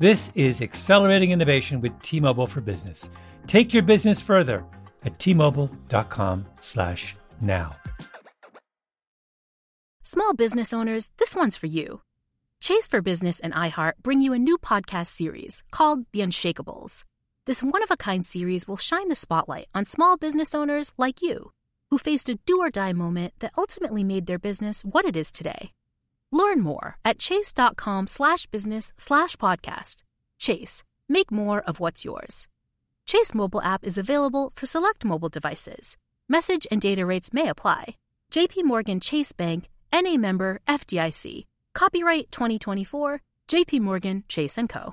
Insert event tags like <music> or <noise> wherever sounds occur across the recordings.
This is accelerating innovation with T-Mobile for Business. Take your business further at t-mobile.com/now. Small business owners, this one's for you. Chase for Business and iHeart bring you a new podcast series called The Unshakables. This one of a kind series will shine the spotlight on small business owners like you who faced a do or die moment that ultimately made their business what it is today. Learn more at chase.com slash business slash podcast. Chase, make more of what's yours. Chase mobile app is available for select mobile devices. Message and data rates may apply. JP Morgan Chase Bank, NA member FDIC. Copyright 2024, JP Morgan Chase & Co.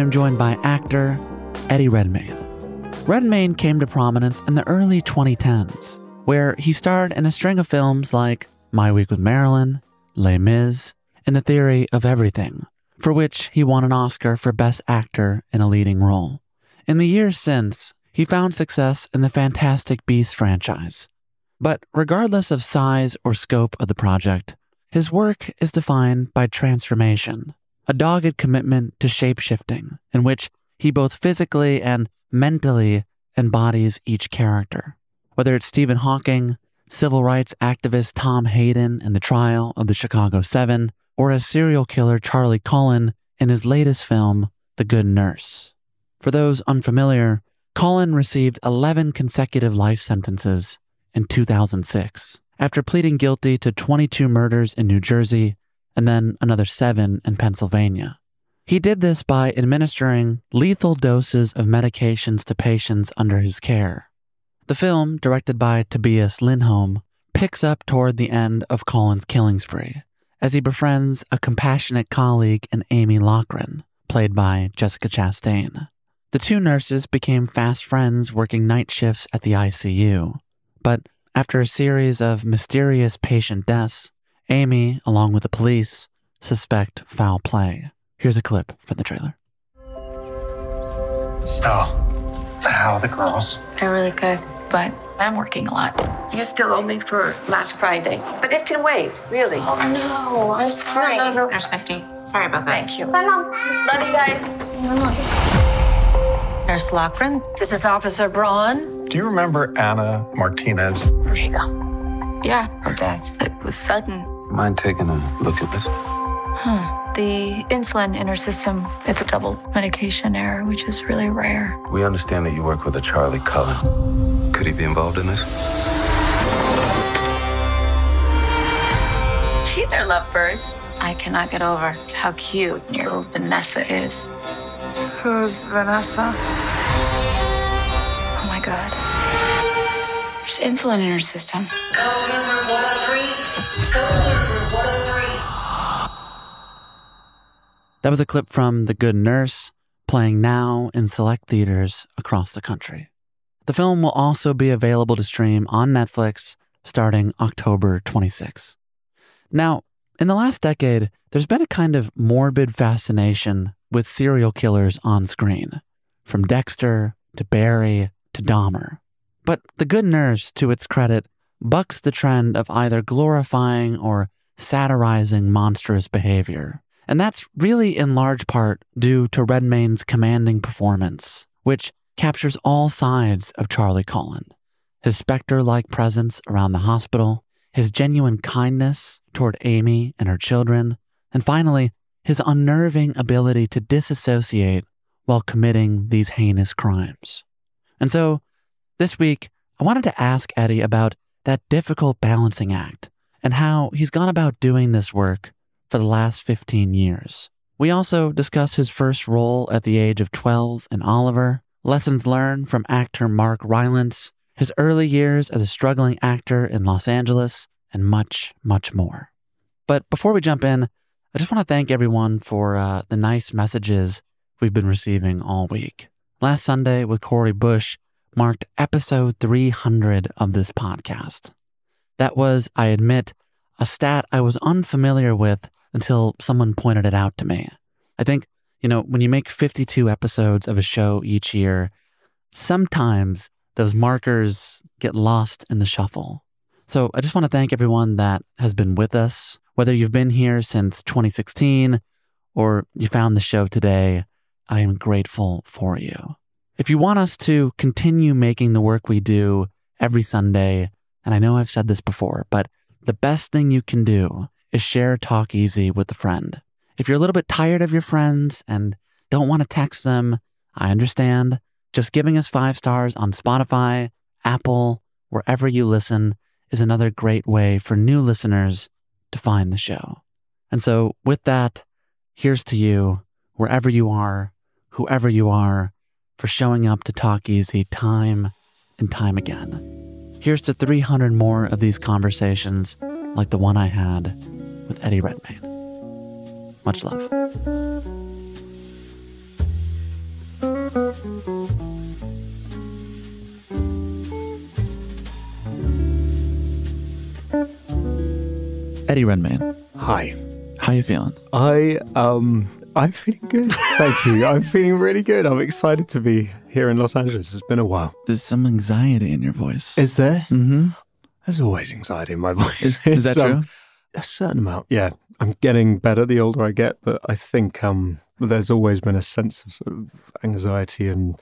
I'm joined by actor Eddie Redmayne. Redmayne came to prominence in the early 2010s, where he starred in a string of films like My Week with Marilyn, Les Mis, and The Theory of Everything, for which he won an Oscar for Best Actor in a Leading Role. In the years since, he found success in the Fantastic Beasts franchise. But regardless of size or scope of the project, his work is defined by transformation a dogged commitment to shapeshifting, in which he both physically and mentally embodies each character. Whether it's Stephen Hawking, civil rights activist Tom Hayden in the trial of the Chicago Seven, or as serial killer Charlie Cullen in his latest film, The Good Nurse. For those unfamiliar, Cullen received 11 consecutive life sentences in 2006 after pleading guilty to 22 murders in New Jersey and then another seven in Pennsylvania. He did this by administering lethal doses of medications to patients under his care. The film, directed by Tobias Lindholm, picks up toward the end of Cullen's killing spree as he befriends a compassionate colleague in Amy Loughren, played by Jessica Chastain. The two nurses became fast friends working night shifts at the ICU. But after a series of mysterious patient deaths, Amy, along with the police, suspect foul play. Here's a clip from the trailer. So, how are the girls? They're really good, but I'm working a lot. You still owe me for last Friday, but it can wait, really. Oh no, I'm sorry. No, no, no. There's 50. Sorry about that. Thank you. Bye, Mom. Love you guys. Bye, Nurse Loughren, this is Officer Braun. Do you remember Anna Martinez? Here you go. Yeah, her death. It was sudden. Mind taking a look at this? Huh. The insulin in her system, it's a double medication error, which is really rare. We understand that you work with a Charlie Cullen. Could he be involved in this? She they're lovebirds. I cannot get over how cute your Vanessa is. Who's Vanessa? Oh my god. There's insulin in her system. That was a clip from The Good Nurse, playing now in select theaters across the country. The film will also be available to stream on Netflix starting October 26. Now, in the last decade, there's been a kind of morbid fascination with serial killers on screen, from Dexter to Barry to Dahmer. But The Good Nurse, to its credit, bucks the trend of either glorifying or satirizing monstrous behavior. And that's really in large part due to Redmayne's commanding performance, which captures all sides of Charlie Cullen his specter like presence around the hospital, his genuine kindness toward Amy and her children, and finally, his unnerving ability to disassociate while committing these heinous crimes. And so, this week, I wanted to ask Eddie about that difficult balancing act and how he's gone about doing this work for the last 15 years. We also discuss his first role at the age of 12 in Oliver, lessons learned from actor Mark Rylance, his early years as a struggling actor in Los Angeles, and much, much more. But before we jump in, I just want to thank everyone for uh, the nice messages we've been receiving all week. Last Sunday with Cori Bush marked episode 300 of this podcast. That was, I admit, a stat I was unfamiliar with until someone pointed it out to me. I think, you know, when you make 52 episodes of a show each year, sometimes those markers get lost in the shuffle. So I just want to thank everyone that has been with us, whether you've been here since 2016 or you found the show today. I am grateful for you. If you want us to continue making the work we do every Sunday, and I know I've said this before, but the best thing you can do is share Talk Easy with a friend. If you're a little bit tired of your friends and don't want to text them, I understand. Just giving us five stars on Spotify, Apple, wherever you listen is another great way for new listeners to find the show. And so, with that, here's to you, wherever you are, whoever you are, for showing up to Talk Easy time and time again. Here's to 300 more of these conversations like the one I had with Eddie Redmayne. Much love. Eddie Redmayne. Hi. How you feeling? I um I'm feeling good. Thank you. I'm feeling really good. I'm excited to be here in Los Angeles. It's been a while. There's some anxiety in your voice. Is there? Mm-hmm. There's always anxiety in my voice. Is, is that <laughs> um, true? A certain amount. Yeah. I'm getting better the older I get, but I think um there's always been a sense of, sort of anxiety and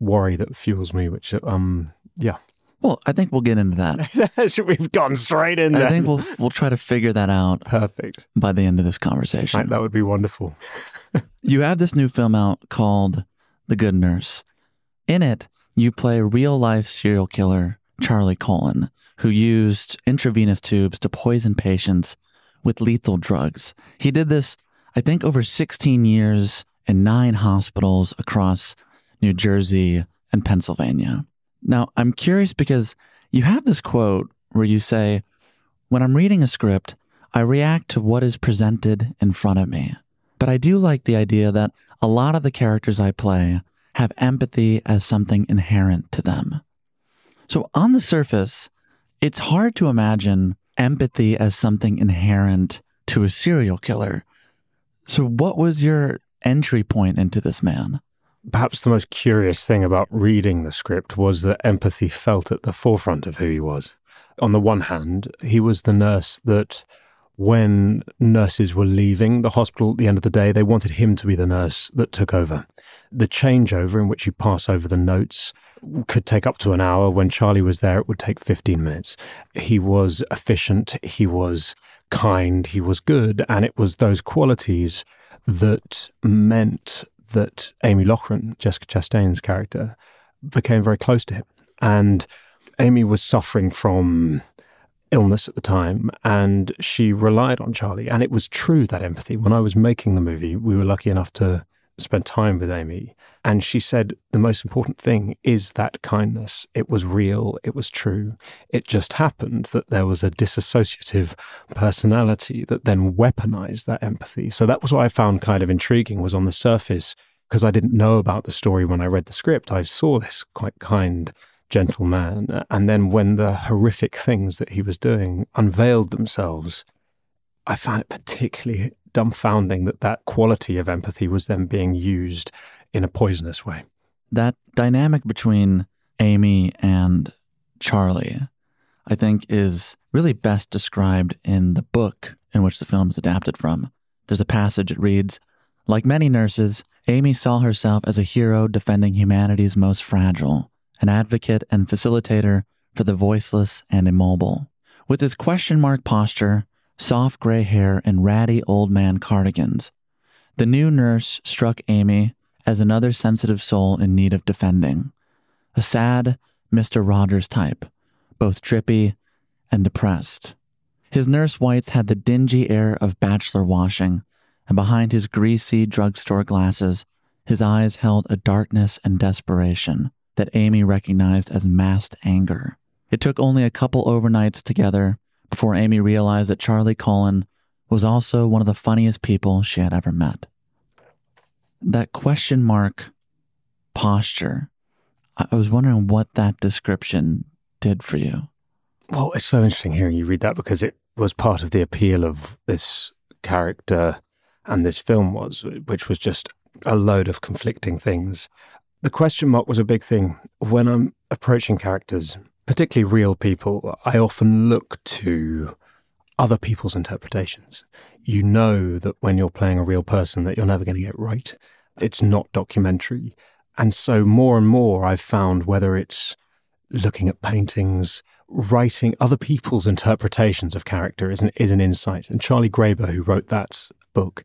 worry that fuels me, which um yeah. Well, I think we'll get into that. <laughs> Should we've gone straight in there? I think we'll we'll try to figure that out Perfect. by the end of this conversation. Right, that would be wonderful. <laughs> You have this new film out called The Good Nurse. In it, you play real life serial killer Charlie Cullen, who used intravenous tubes to poison patients with lethal drugs. He did this, I think, over 16 years in nine hospitals across New Jersey and Pennsylvania. Now, I'm curious because you have this quote where you say, When I'm reading a script, I react to what is presented in front of me. But I do like the idea that a lot of the characters I play have empathy as something inherent to them. So, on the surface, it's hard to imagine empathy as something inherent to a serial killer. So, what was your entry point into this man? Perhaps the most curious thing about reading the script was that empathy felt at the forefront of who he was. On the one hand, he was the nurse that when nurses were leaving the hospital at the end of the day, they wanted him to be the nurse that took over. The changeover in which you pass over the notes could take up to an hour. When Charlie was there, it would take 15 minutes. He was efficient, he was kind, he was good, and it was those qualities that meant that Amy Loughren, Jessica Chastain's character, became very close to him. And Amy was suffering from illness at the time and she relied on Charlie. And it was true that empathy. When I was making the movie, we were lucky enough to spend time with Amy. And she said the most important thing is that kindness. It was real, it was true. It just happened that there was a disassociative personality that then weaponized that empathy. So that was what I found kind of intriguing was on the surface, because I didn't know about the story when I read the script. I saw this quite kind, gentle man. And then when the horrific things that he was doing unveiled themselves, I found it particularly dumbfounding that that quality of empathy was then being used in a poisonous way. That dynamic between Amy and Charlie, I think, is really best described in the book in which the film is adapted from. There's a passage that reads Like many nurses, Amy saw herself as a hero defending humanity's most fragile, an advocate and facilitator for the voiceless and immobile. With his question mark posture, soft gray hair, and ratty old man cardigans, the new nurse struck Amy as another sensitive soul in need of defending. A sad Mr. Rogers type, both trippy and depressed. His nurse whites had the dingy air of bachelor washing, and behind his greasy drugstore glasses, his eyes held a darkness and desperation that Amy recognized as masked anger. It took only a couple overnights together before Amy realized that Charlie Cullen was also one of the funniest people she had ever met. That question mark posture, I was wondering what that description did for you. Well, it's so interesting hearing you read that because it was part of the appeal of this character and this film was, which was just a load of conflicting things. The question mark was a big thing. When I'm approaching characters, particularly real people, I often look to other people's interpretations. You know that when you're playing a real person that you're never going to get right. It's not documentary. And so more and more I've found whether it's looking at paintings, writing other people's interpretations of character is an, is an insight. And Charlie Graeber, who wrote that book,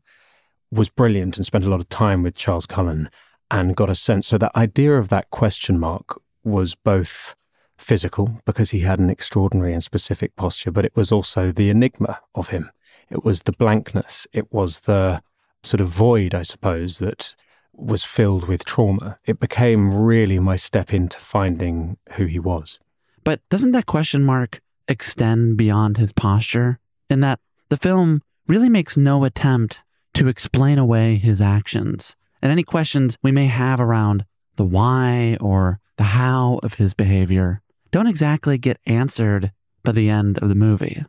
was brilliant and spent a lot of time with Charles Cullen and got a sense. So that idea of that question mark was both physical because he had an extraordinary and specific posture, but it was also the enigma of him. It was the blankness. It was the sort of void, I suppose, that was filled with trauma. It became really my step into finding who he was. But doesn't that question mark extend beyond his posture? In that the film really makes no attempt to explain away his actions. And any questions we may have around the why or the how of his behavior don't exactly get answered by the end of the movie.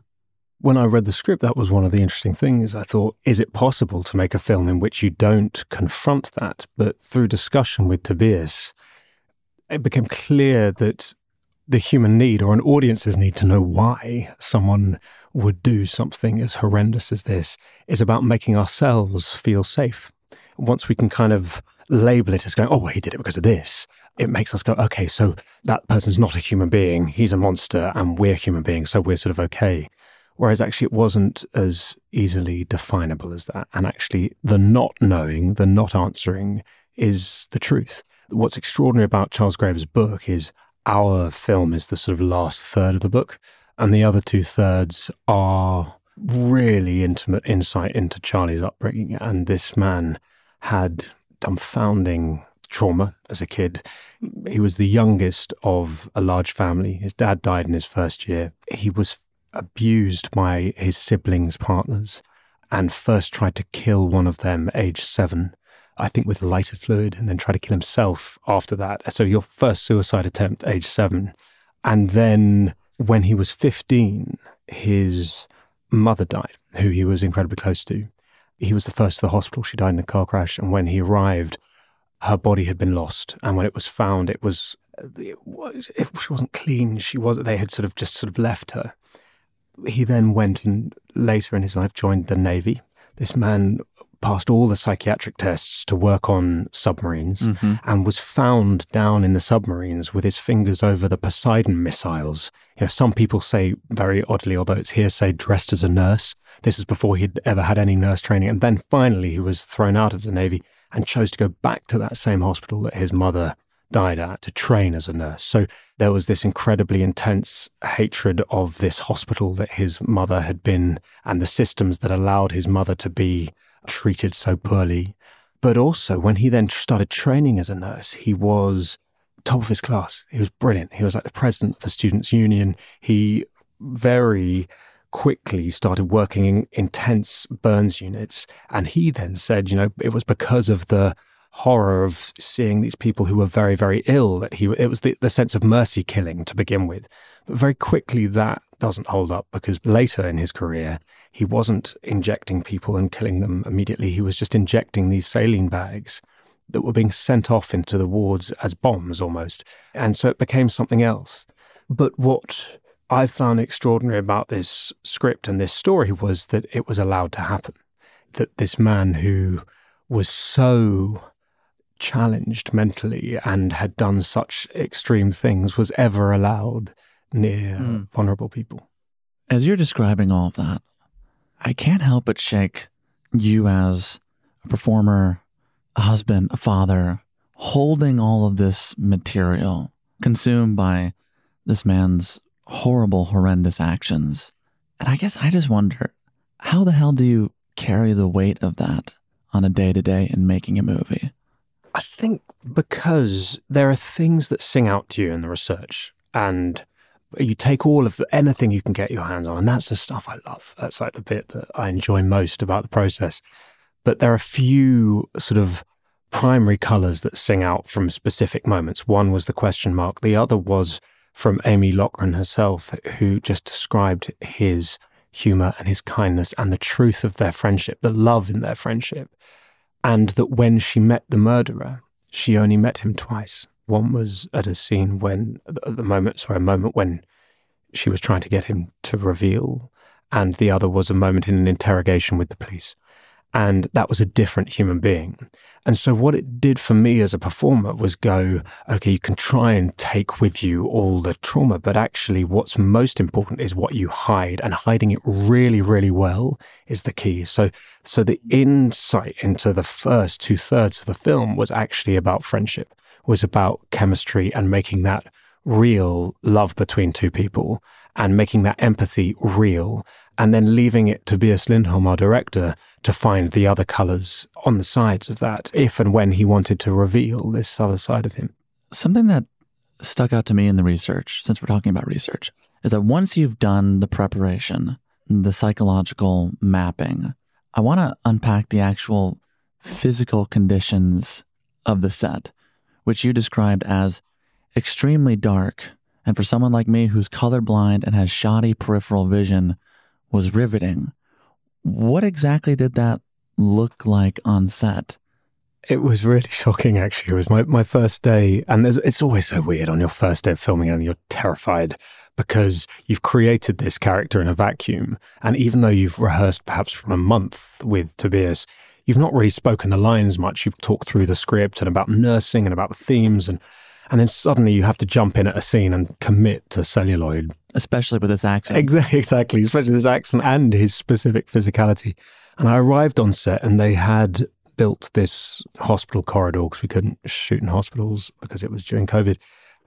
When I read the script, that was one of the interesting things. I thought, is it possible to make a film in which you don't confront that? But through discussion with Tobias, it became clear that the human need or an audience's need to know why someone would do something as horrendous as this is about making ourselves feel safe. Once we can kind of label it as going, oh, well, he did it because of this, it makes us go, okay, so that person's not a human being. He's a monster and we're human beings. So we're sort of okay. Whereas actually it wasn't as easily definable as that. And actually the not knowing, the not answering is the truth. What's extraordinary about Charles Graeber's book is our film is the sort of last third of the book, and the other two thirds are really intimate insight into Charlie's upbringing. And this man had dumbfounding trauma as a kid. He was the youngest of a large family. His dad died in his first year. He was abused by his siblings' partners and first tried to kill one of them age seven I think, with lighter fluid and then tried to kill himself after that. So your first suicide attempt, age seven. And then when he was 15, his mother died, who he was incredibly close to. He was the first to the hospital. She died in a car crash. And when he arrived, her body had been lost. And when it was found, it was, it was she wasn't clean. She was, they had sort of just sort of left her. He then went and later in his life joined the Navy. This man passed all the psychiatric tests to work on submarines mm-hmm. and was found down in the submarines with his fingers over the Poseidon missiles. You know, some people say very oddly, although it's hearsay, dressed as a nurse. This is before he'd ever had any nurse training. And then finally he was thrown out of the Navy and chose to go back to that same hospital that his mother died at to train as a nurse. So there was this incredibly intense hatred of this hospital that his mother had been and the systems that allowed his mother to be treated so poorly. But also, when he then started training as a nurse, he was top of his class. He was brilliant. He was like the president of the Students' Union. He very quickly started working in intense burns units. And he then said, you know, it was because of the horror of seeing these people who were very, very ill. That he, it was the, the sense of mercy killing to begin with. But very quickly, that doesn't hold up because later in his career, he wasn't injecting people and killing them immediately. He was just injecting these saline bags that were being sent off into the wards as bombs almost. And so it became something else. But what I found extraordinary about this script and this story was that it was allowed to happen. That this man who was so challenged mentally and had done such extreme things was ever allowed near mm. vulnerable people. As you're describing all of that, I can't help but shake you as a performer, a husband, a father, holding all of this material consumed by this man's horrible, horrendous actions. And I guess I just wonder how the hell do you carry the weight of that on a day to day in making a movie? I think because there are things that sing out to you in the research, and you take all of the, anything you can get your hands on, and that's the stuff I love. That's like the bit that I enjoy most about the process. But there are a few sort of primary colors that sing out from specific moments. One was the question mark. The other was from Amy Loughren herself, who just described his humor and his kindness and the truth of their friendship, the love in their friendship and that when she met the murderer, she only met him twice. One was at a scene when, at the moment, sorry, a moment when she was trying to get him to reveal, and the other was a moment in an interrogation with the police and that was a different human being. And so what it did for me as a performer was go, okay, you can try and take with you all the trauma, but actually what's most important is what you hide and hiding it really, really well is the key. So, so the insight into the first two thirds of the film was actually about friendship, was about chemistry and making that real love between two people and making that empathy real and then leaving it to Tobias Lindholm, our director, to find the other colours on the sides of that if and when he wanted to reveal this other side of him. Something that stuck out to me in the research, since we're talking about research, is that once you've done the preparation, the psychological mapping, I want to unpack the actual physical conditions of the set, which you described as extremely dark. And for someone like me who's colorblind and has shoddy peripheral vision, was riveting. What exactly did that look like on set? It was really <laughs> shocking, actually. It was my, my first day, and it's always so weird on your first day of filming, and you're terrified because you've created this character in a vacuum. And even though you've rehearsed perhaps for a month with Tobias, you've not really spoken the lines much. You've talked through the script and about nursing and about the themes and and then suddenly you have to jump in at a scene and commit to celluloid. Especially with this accent. Exactly, <laughs> exactly. Especially this accent and his specific physicality. And I arrived on set and they had built this hospital corridor because we couldn't shoot in hospitals because it was during COVID.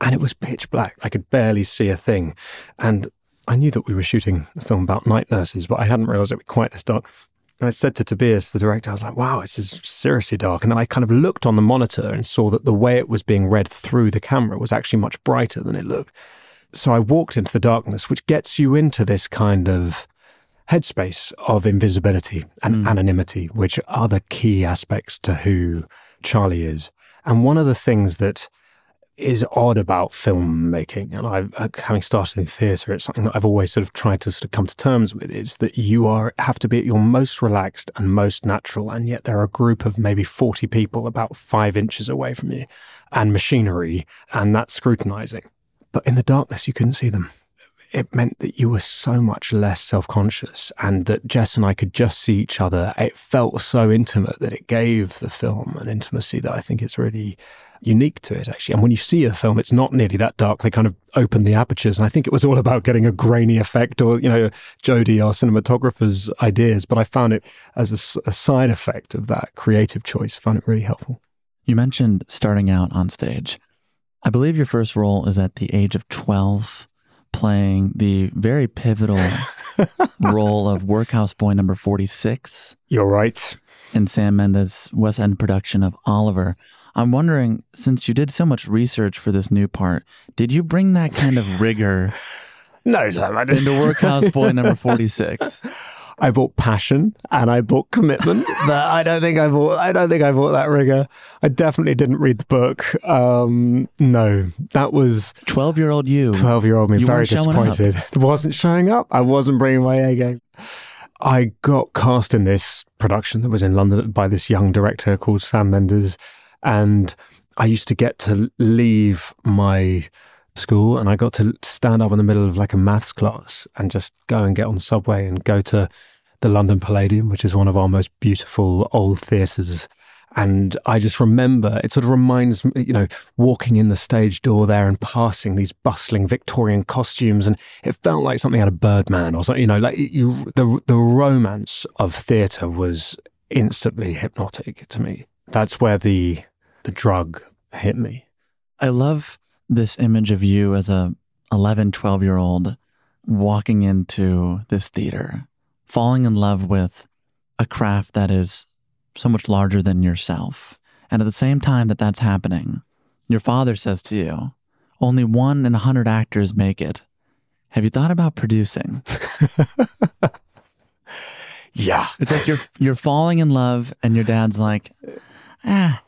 And it was pitch black. I could barely see a thing. And I knew that we were shooting a film about night nurses, but I hadn't realized it would be quite this dark. I said to Tobias, the director, I was like, wow, this is seriously dark. And then I kind of looked on the monitor and saw that the way it was being read through the camera was actually much brighter than it looked. So I walked into the darkness, which gets you into this kind of headspace of invisibility and mm. anonymity, which are the key aspects to who Charlie is. And one of the things that is odd about filmmaking, and I, uh, having started in theatre, it's something that I've always sort of tried to sort of come to terms with, is that you are have to be at your most relaxed and most natural, and yet there are a group of maybe forty people about five inches away from you, and machinery, and that's scrutinising. But in the darkness, you couldn't see them. It meant that you were so much less self conscious, and that Jess and I could just see each other. It felt so intimate that it gave the film an intimacy that I think it's really unique to it, actually. And when you see a film, it's not nearly that dark. They kind of open the apertures. And I think it was all about getting a grainy effect or, you know, Jody, our cinematographer's ideas. But I found it as a, a side effect of that creative choice, found it really helpful. You mentioned starting out on stage. I believe your first role is at the age of 12, playing the very pivotal <laughs> role of workhouse boy number 46. You're right. In Sam Mendes' West End production of Oliver. I'm wondering, since you did so much research for this new part, did you bring that kind of <laughs> rigor no, Sam, I didn't. into Workhouse Boy number 46? <laughs> I bought passion and I bought commitment. <laughs> but I don't think I bought. I don't think I bought that rigor. I definitely didn't read the book. Um, no, that was twelve-year-old you. Twelve-year-old me, You very disappointed. Wasn't showing up. I wasn't bringing my A game. I got cast in this production that was in London by this young director called Sam Mendes, and I used to get to leave my school and I got to stand up in the middle of like a maths class and just go and get on the subway and go to the London Palladium, which is one of our most beautiful old theatres. And I just remember it sort of reminds me, you know, walking in the stage door there and passing these bustling Victorian costumes, and it felt like something out of Birdman or something. You know, like you, the the romance of theatre was instantly hypnotic to me. That's where the the drug hit me. I love this image of you as a 11, 12 year old walking into this theater, falling in love with a craft that is so much larger than yourself. And at the same time that that's happening, your father says to you, only one in a hundred actors make it. Have you thought about producing? <laughs> Yeah. It's like you're you're falling in love and your dad's like, ah,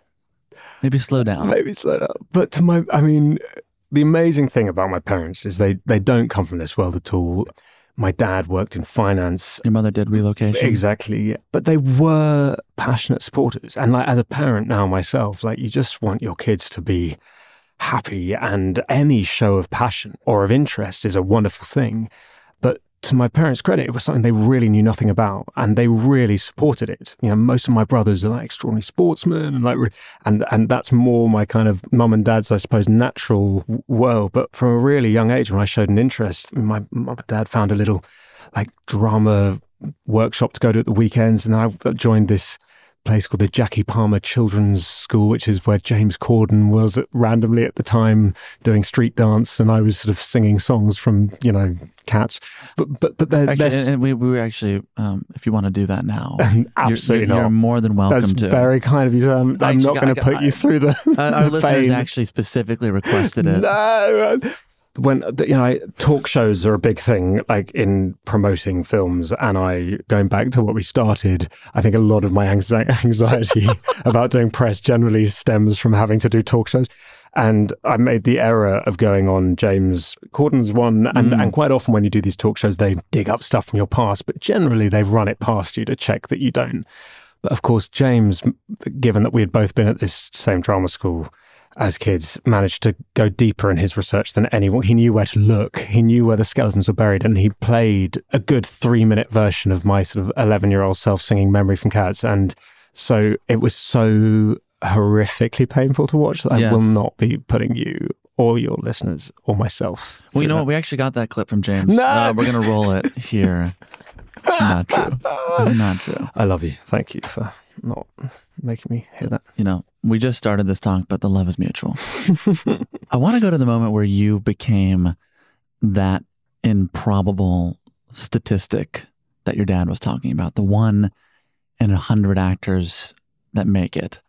maybe slow down. Maybe slow down. But to my, I mean, the amazing thing about my parents is they they don't come from this world at all. My dad worked in finance. Your mother did relocation. Exactly. But they were passionate supporters. And like as a parent now myself, like you just want your kids to be happy and any show of passion or of interest is a wonderful thing. To my parents' credit, it was something they really knew nothing about, and they really supported it. You know, most of my brothers are like extraordinary sportsmen, and like, and and that's more my kind of mum and dad's, I suppose, natural world. But from a really young age, when I showed an interest, my and dad found a little like drama workshop to go to at the weekends, and I joined this place called the Jackie Palmer Children's School, which is where James Corden was at, randomly at the time doing street dance, and I was sort of singing songs from you know Cats. But but but they're, Actually, they're and we, we were actually, um, if you want to do that now, you're- <laughs> absolutely you're. You're more than welcome That's to. very kind of you. Sam. I'm Actually, not going to put I- you through the, Uh, our <laughs> the listeners actually specifically requested it. No. When you know, I, talk shows are a big thing, like in promoting films, and I going back to what we started. I think a lot of my <laughs> anxiety <laughs> about doing press generally stems from having to do talk shows. And I made the error of going on James Corden's one, and, Mm. and quite often when you do these talk shows, they dig up stuff from your past, but generally they've run it past you to check that you don't. But of course, James, given that we had both been at this same drama school as kids, managed to go deeper in his research than anyone. He knew where to look. He knew where the skeletons were buried, and he played a good three-minute version of my sort of eleven-year-old self singing "Memory from Cats." And so it was so horrifically painful to watch that I will not be putting you or your listeners or myself. Well, you know that. what? We actually got that clip from James. No! Uh, we're going to roll it here. not true. It's not true. I love you. Thank you for not making me hear that. You know, we just started this talk, but the love is mutual. <laughs> I want to go to the moment where you became that improbable statistic that your dad was talking about the one in a hundred actors that make it.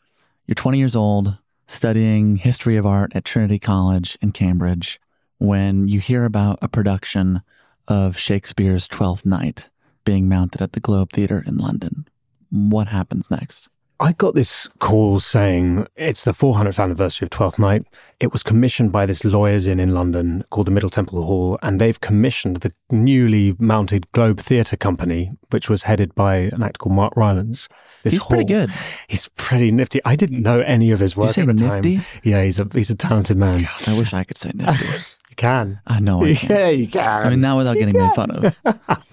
You're 20 years old, studying history of art at Trinity College in Cambridge, when you hear about a production of Shakespeare's Twelfth Night being mounted at the Globe Theatre in London. What happens next? I got this call saying it's the 400th anniversary of Twelfth Night. It was commissioned by this lawyers inn in London called the Middle Temple Hall, and they've commissioned the newly mounted Globe Theatre Company, which was headed by an actor called Mark Rylance. This He's pretty good. He's pretty nifty. I didn't know any of his work at the nifty? time. Yeah, he's a he's a talented man. I wish I could say nifty. <laughs> You can. I know I <laughs> can. Yeah, you can. I mean, now without getting made fun of.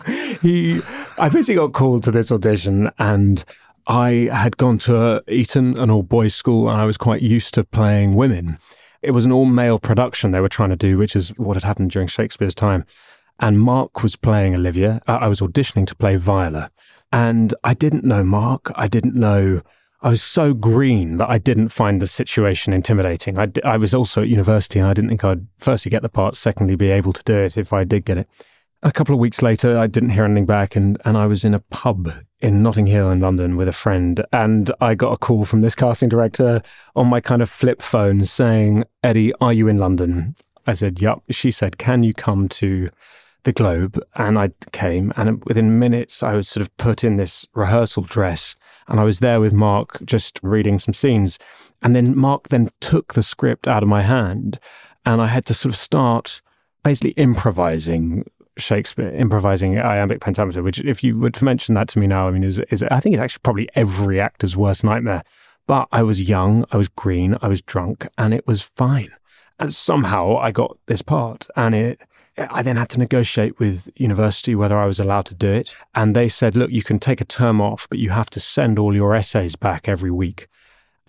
<laughs> he, I basically got called to this audition, and I had gone to Eton, an all boys school, and I was quite used to playing women. It was an all male production they were trying to do, which is what had happened during Shakespeare's time. And Mark was playing Olivia. Uh, I was auditioning to play Viola. And I didn't know Mark. I didn't know. I was so green that I didn't find the situation intimidating. I, d- I was also at university and I didn't think I'd firstly get the part, secondly be able to do it if I did get it. A couple of weeks later, I didn't hear anything back, and, and I was in a pub in Notting Hill in London with a friend, and I got a call from this casting director on my kind of flip phone saying, Eddie, are you in London? I said, Yup. She said, Can you come to the Globe and I came and within minutes I was sort of put in this rehearsal dress and I was there with Mark just reading some scenes. And then Mark then took the script out of my hand and I had to sort of start basically improvising Shakespeare, improvising iambic pentameter, which if you would mention that to me now, I mean, is, is I think it's actually probably every actor's worst nightmare. But I was young, I was green, I was drunk, and it was fine. And somehow I got this part and it, I then had to negotiate with university whether I was allowed to do it. And they said, look, you can take a term off, but you have to send all your essays back every week.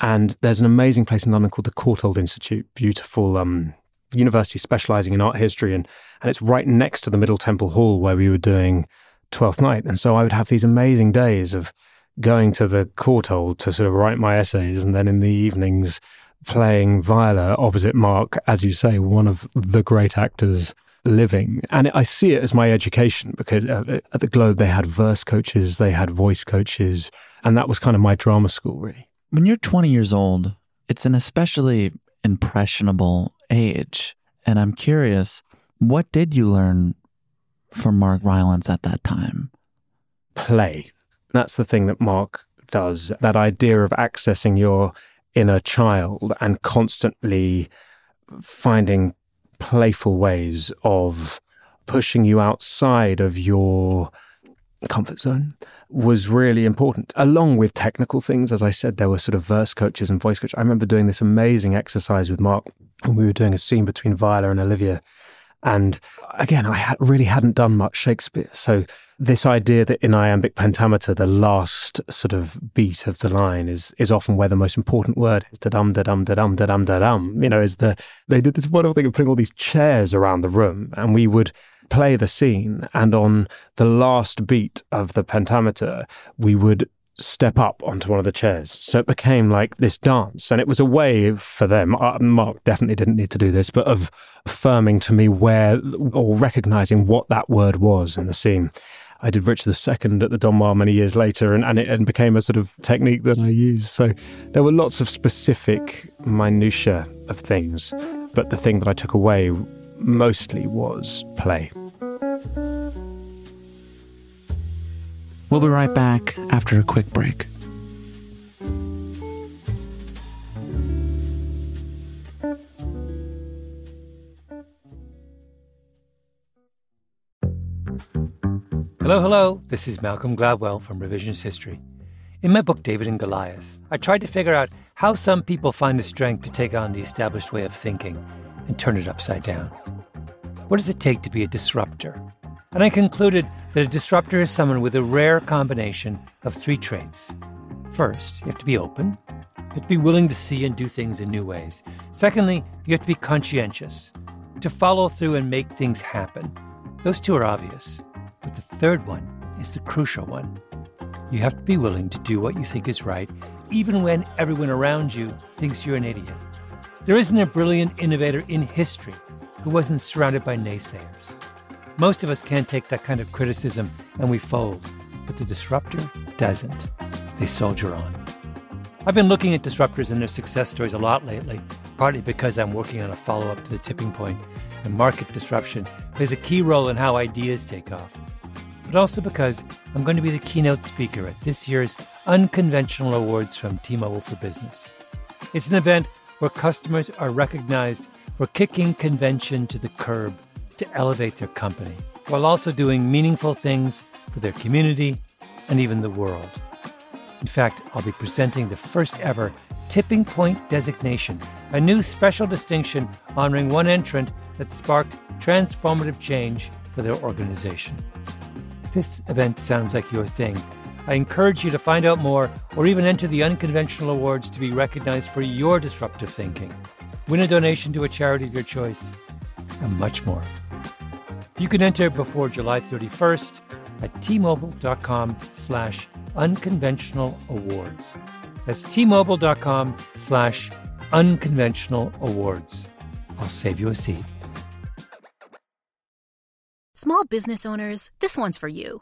And there's an amazing place in London called the Courtauld Institute, beautiful um, university specializing in art history. And, and it's right next to the Middle Temple Hall where we were doing Twelfth Night. And so I would have these amazing days of going to the Courtauld to sort of write my essays. And then in the evenings, playing Viola opposite Mark, as you say, one of the great actors living. And I see it as my education because uh, at the Globe, they had verse coaches, they had voice coaches, and that was kind of my drama school, really. When you're 20 years old, it's an especially impressionable age. And I'm curious, what did you learn from Mark Rylance at that time? Play. That's the thing that Mark does. That idea of accessing your inner child and constantly finding playful ways of pushing you outside of your comfort zone was really important, along with technical things. As I said, there were sort of verse coaches and voice coaches. I remember doing this amazing exercise with Mark when we were doing a scene between Viola and Olivia. And again, I had, really hadn't done much Shakespeare. So this idea that in iambic pentameter, the last sort of beat of the line is is often where the most important word is. Da dum da dum da dum da dum da dum. You know, is the they did this wonderful thing of putting all these chairs around the room, and we would play the scene, and on the last beat of the pentameter, we would step up onto one of the chairs. So it became like this dance. And it was a way for them, uh, Mark definitely didn't need to do this, but of affirming to me where or recognizing what that word was in the scene. I did Richard II at the Donmar many years later, and, and it and became a sort of technique that I used. So there were lots of specific minutiae of things, but the thing that I took away mostly was play. We'll be right back after a quick break. Hello, hello. This is Malcolm Gladwell from Revisionist History. In my book, David and Goliath, I tried to figure out how some people find the strength to take on the established way of thinking and turn it upside down. What does it take to be a disruptor? And I concluded that a disruptor is someone with a rare combination of three traits. First, you have to be open. You have to be willing to see and do things in new ways. Secondly, you have to be conscientious, to follow through and make things happen. Those two are obvious. But the third one is the crucial one. You have to be willing to do what you think is right, even when everyone around you thinks you're an idiot. There isn't a brilliant innovator in history who wasn't surrounded by naysayers. Most of us can't take that kind of criticism and we fold, but the disruptor doesn't. They soldier on. I've been looking at disruptors and their success stories a lot lately, partly because I'm working on a follow up to the tipping point, and market disruption plays a key role in how ideas take off. But also because I'm going to be the keynote speaker at this year's Unconventional Awards from T Mobile for Business. It's an event where customers are recognized for kicking convention to the curb to elevate their company while also doing meaningful things for their community and even the world. In fact, I'll be presenting the first ever Tipping Point designation, a new special distinction honoring one entrant that sparked transformative change for their organization. If this event sounds like your thing, I encourage you to find out more or even enter the unconventional awards to be recognized for your disruptive thinking. Win a donation to a charity of your choice, and much more. You can enter before July 31st at tmobile.com slash unconventional awards. That's tmobile.com slash unconventional awards. I'll save you a seat. Small business owners, this one's for you.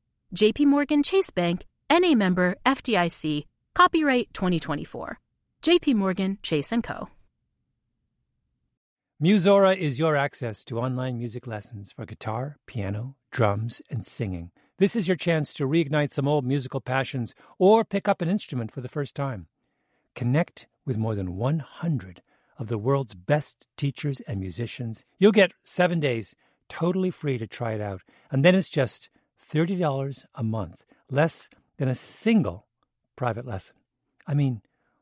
JP Morgan Chase Bank, NA member FDIC, copyright 2024. JP Morgan Chase & Co. Musora is your access to online music lessons for guitar, piano, drums, and singing. This is your chance to reignite some old musical passions or pick up an instrument for the first time. Connect with more than 100 of the world's best teachers and musicians. You'll get seven days totally free to try it out. And then it's just $30 a month, less than a single private lesson. I mean,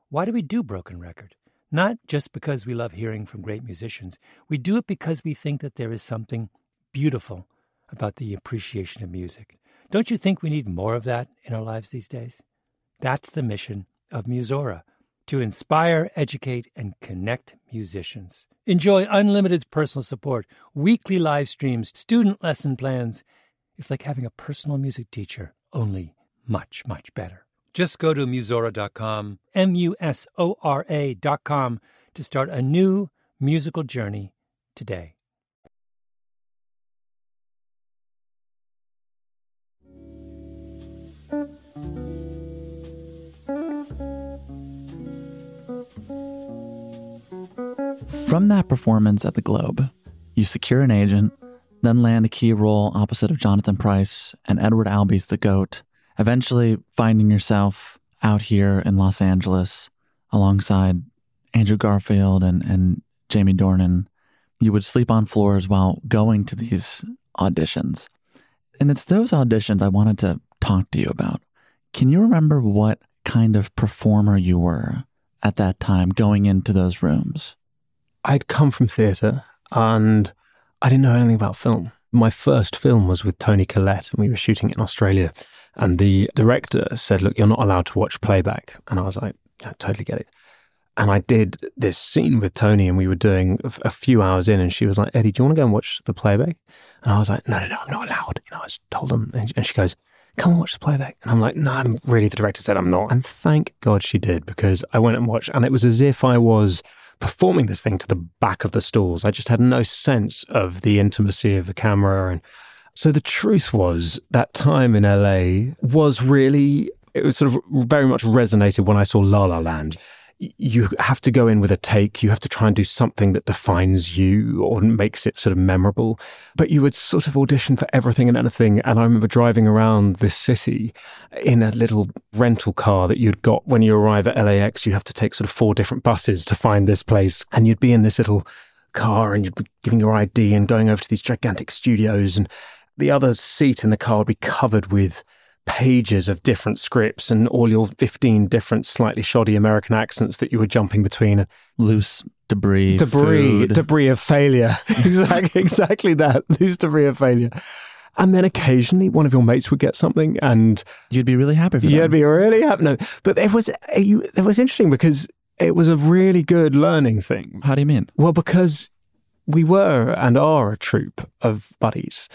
why do we do Broken Record? Not just because we love hearing from great musicians. We do it because we think that there is something beautiful about the appreciation of music. Don't you think we need more of that in our lives these days? That's the mission of Musora to inspire, educate, and connect musicians. Enjoy unlimited personal support, weekly live streams, student lesson plans. It's like having a personal music teacher, only much, much better. Just go to Musora.com, M U S O R A.com, to start a new musical journey today. From that performance at the Globe, you secure an agent, then land a key role opposite of Jonathan Pryce and Edward Albee's The Goat eventually finding yourself out here in Los Angeles alongside Andrew Garfield and, and Jamie Dornan, you would sleep on floors while going to these auditions. And it's those auditions I wanted to talk to you about. Can you remember what kind of performer you were at that time going into those rooms? I'd come from theatre and I didn't know anything about film. My first film was with Toni Collette and we were shooting in Australia. And the director said, Look, you're not allowed to watch playback. And I was like, I totally get it. And I did this scene with Toni, and we were doing a few hours in, and she was like, Eddie, do you want to go and watch the playback? And I was like, No, no, no, I'm not allowed. You know, I told them, and she goes, Come and watch the playback. And I'm like, No, I'm really, the director said I'm not. And thank God she did, because I went and watched, and it was as if I was performing this thing to the back of the stalls. I just had no sense of the intimacy of the camera and so the truth was that time in LA was really, it was sort of very much resonated when I saw La La Land. You have to go in with a take. You have to try and do something that defines you or makes it sort of memorable. But you would sort of audition for everything and anything. And I remember driving around this city in a little rental car that you'd got when you arrive at LAX. You have to take sort of four different buses to find this place. And you'd be in this little car and you'd be giving your ID and going over to these gigantic studios and the other seat in the car would be covered with pages of different scripts and all your 15 different slightly shoddy American accents that you were jumping between. Loose debris. Debris. food. Debris of failure. <laughs> exactly, exactly that. Loose debris of failure. And then occasionally one of your mates would get something and you'd be really happy for You'd them. be really happy. No, but it was, it was interesting because it was a really good learning thing. How do you mean? Well, because we were and are a troupe of buddies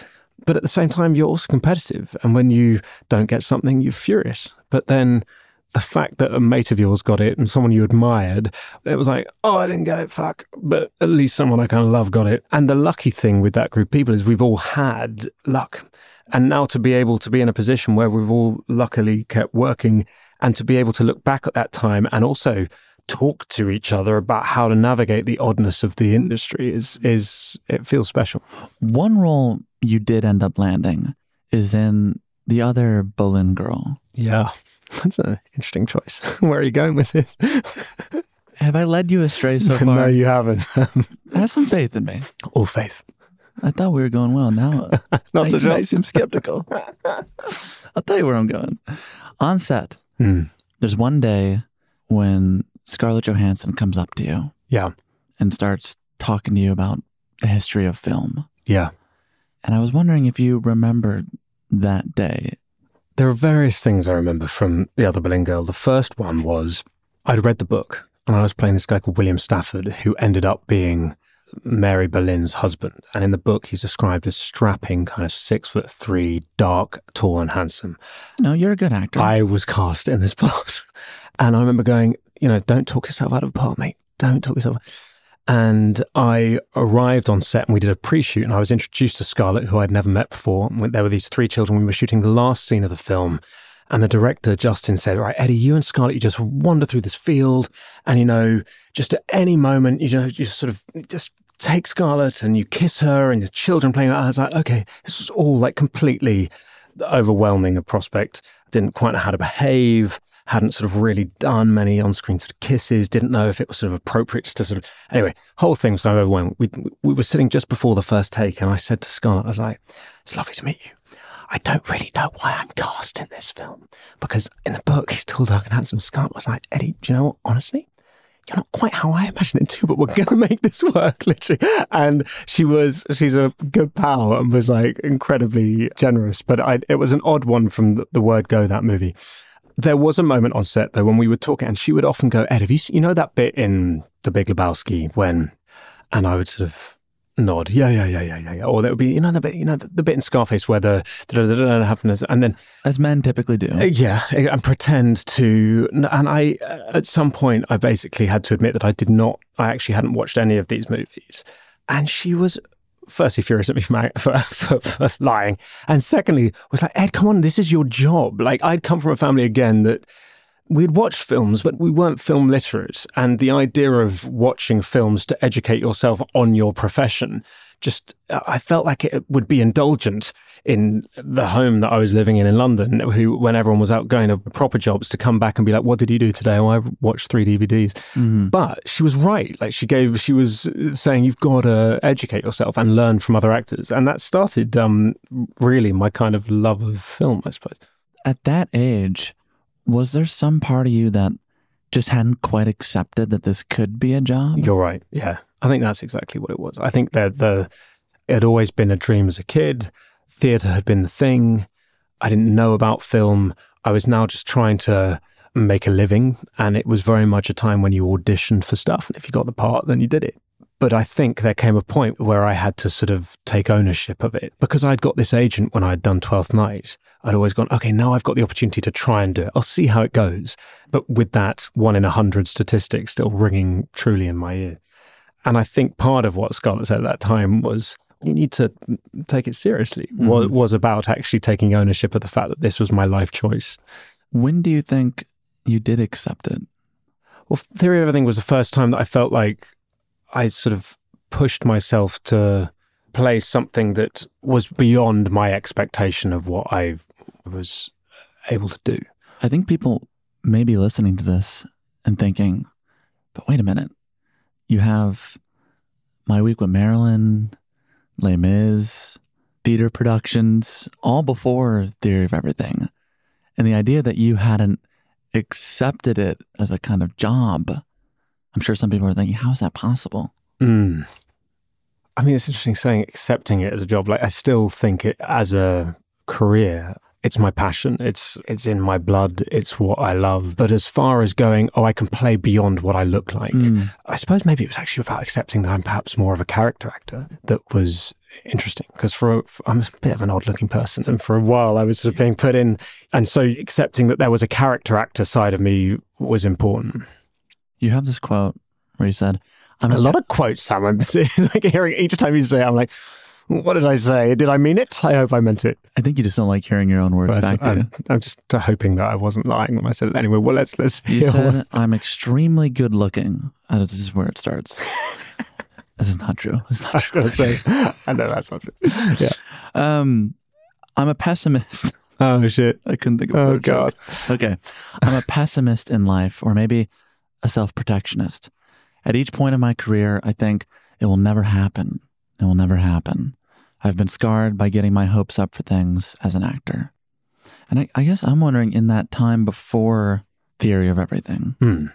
but at the same time, you're also competitive. And when you don't get something, you're furious. But then the fact that a mate of yours got it and someone you admired, it was like, oh, I didn't get it, fuck. But at least someone I kind of love got it. And the lucky thing with that group of people is we've all had luck. And now to be able to be in a position where we've all luckily kept working and to be able to look back at that time and also talk to each other about how to navigate the oddness of the industry is is it feels special. One role you did end up landing is in the other Boleyn girl. Yeah. <laughs> That's an interesting choice. <laughs> Where are you going with this? <laughs> Have I led you astray so far? no, you haven't. Have some faith in me. All faith. I thought we were going well. Now, Not so I, sure. I seem skeptical. I'll tell you where I'm going. On set, Hmm. there's one day when Scarlett Johansson comes up to you Yeah. and starts talking to you about the history of film. Yeah. And I was wondering if you remember that day. There are various things I remember from The Other Boleyn Girl. The first one was I'd read the book and I was playing this guy called William Stafford who ended up being Mary Boleyn's husband. And in the book, he's described as strapping, kind of six foot three, dark, tall, and handsome. No, you're a good actor. I was cast in this <laughs> part. And I remember going, you know, don't talk yourself out of a part, mate. Don't talk yourself. And I arrived on set and we did a pre shoot, and I was introduced to Scarlett, who I'd never met before. There were these three children. We were shooting the last scene of the film. And the director, Justin, said, Right, Eddie, you and Scarlett, you just wander through this field. And, you know, just at any moment, you know, you just sort of just take Scarlett and you kiss her and the children playing. I was like, okay, this was all like completely overwhelming a prospect. Didn't quite know how to behave. Hadn't sort of really done many on-screen sort of kisses. Didn't know if it was sort of appropriate just to sort of. Anyway, whole thing was kind of overwhelming. We we were sitting just before the first take, and I said to Scarlett, I was like, "It's lovely to meet you. I don't really know why I'm cast in this film because in the book he's tall, dark, and handsome." Scarlett was like, "Eddie, do you know what? Honestly, you're not quite how I imagine it too, but we're going to make this work, <laughs> literally. And she was, she's a good pal and was like incredibly generous. But I, it was an odd one from the, the word go, that movie. There was a moment on set though when we would talk, and she would often go, Ed, have you, you know that bit in The Big Lebowski when, and I would sort of nod, yeah, yeah, yeah, yeah, yeah. Or there would be, you know, the bit, you know, the, the bit in Scarface where the, happens, and then As men typically do. uh, Yeah, and pretend to. And I, uh, at some point, I basically had to admit that I did not. I actually hadn't watched any of these movies, and she was firstly furious at <laughs> me for, my, for, for, for lying, and secondly was like, "Ed, come on, this is your job." Like I'd come from a family again that we'd watched films, but we weren't film literate. And the idea of watching films to educate yourself on your profession just, uh, I felt like it would be indulgent in the home that I was living in in London, who, when everyone was out going to proper jobs, to come back and be like, what did you do today? Oh, I watched three DVDs. Mm-hmm. But she was right. Like she gave, she was uh, saying, you've got to educate yourself and learn from other actors. And that started um, really my kind of love of film, I suppose. At that age, was there some part of you that just hadn't quite accepted that this could be a job? You're right. Yeah. I think that's exactly what it was. I think that the it had always been a dream as a kid. Theatre had been the thing. I didn't know about film. I was now just trying to make a living. And it was very much a time when you auditioned for stuff. And if you got the part, then you did it. But I think there came a point where I had to sort of take ownership of it because I'd got this agent when I'd done 12th Night. I'd always gone, okay, now I've got the opportunity to try and do it. I'll see how it goes. But with that one in a hundred statistic still ringing truly in my ear. And I think part of what Scarlett said at that time was you need to take it seriously, was, hmm. was about actually taking ownership of the fact that this was my life choice. When do you think you did accept it? Well, Theory of Everything was the first time that I felt like I sort of pushed myself to play something that was beyond my expectation of what I was able to do. I think people may be listening to this and thinking, but wait a minute. You have My Week with Marilyn, Les Mis, theater productions, all before Theory of Everything. And the idea that you hadn't accepted it as a kind of job, I'm sure some people are thinking, how is that possible? Mm. I mean, it's interesting saying accepting it as a job. Like, I still think it as a career. It's my passion. It's it's in my blood. It's what I love. But as far as going, oh, I can play beyond what I look like. Mm. I suppose maybe it was actually about accepting that I'm perhaps more of a character actor. That was interesting because for, for I'm a bit of an odd looking person, and for a while I was sort of being put in, and so accepting that there was a character actor side of me was important. You have this quote where you said, I'm a lot of quotes, Sam. I'm <laughs> like hearing each time you say, it, I'm like, what did I say? Did I mean it? I hope I meant it. I think you just don't like hearing your own words But back. I'm, I'm just hoping that I wasn't lying when I said it. Anyway, well, let's let's. You said what- I'm extremely good looking. This is where it starts. <laughs> this is not true. It's I not was going to say, <laughs> I know that's not true. Yeah. Um, I'm a pessimist. <laughs> Oh shit. I couldn't think of Oh god. joke. Okay, I'm a pessimist in life, or maybe a self-protectionist. At each point in my career, I think it will never happen. It will never happen. I've been scarred by getting my hopes up for things as an actor. And I, I guess I'm wondering in that time before Theory of Everything, Hmm.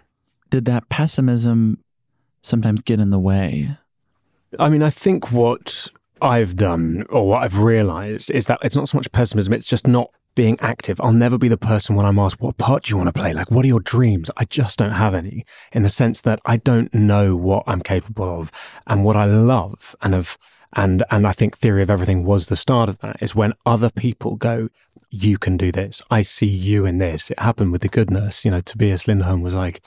did that pessimism sometimes get in the way? I mean, I think what I've done or what I've realized is that it's not so much pessimism, it's just not being active. I'll never be the person when I'm asked, What part do you want to play? Like, what are your dreams? I just don't have any in the sense that I don't know what I'm capable of and what I love and have. And, and I think Theory of Everything was the start of that is when other people go, you can do this. I see you in this. It happened with the good nurse. You know, Tobias Lindholm was like,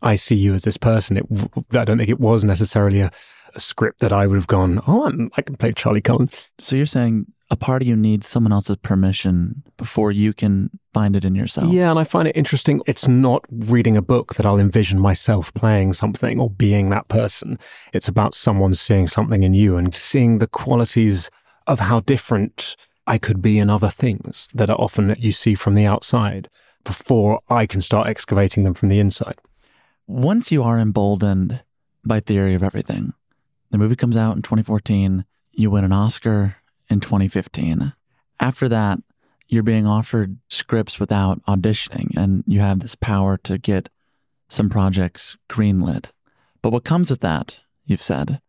I see you as this person. It, I don't think it was necessarily a, a script that I would have gone, oh, I'm, I can play Charlie Cullen. So you're saying a part of you needs someone else's permission before you can find it in yourself? Yeah, and I find it interesting. It's not reading a book that I'll envision myself playing something or being that person. It's about someone seeing something in you and seeing the qualities of how different I could be in other things that are often that you see from the outside before I can start excavating them from the inside. Once you are emboldened by Theory of Everything, the movie comes out in 2014, you win an Oscar in 2015. After that, you're being offered scripts without auditioning, and you have this power to get some projects greenlit. But what comes with that, you've said,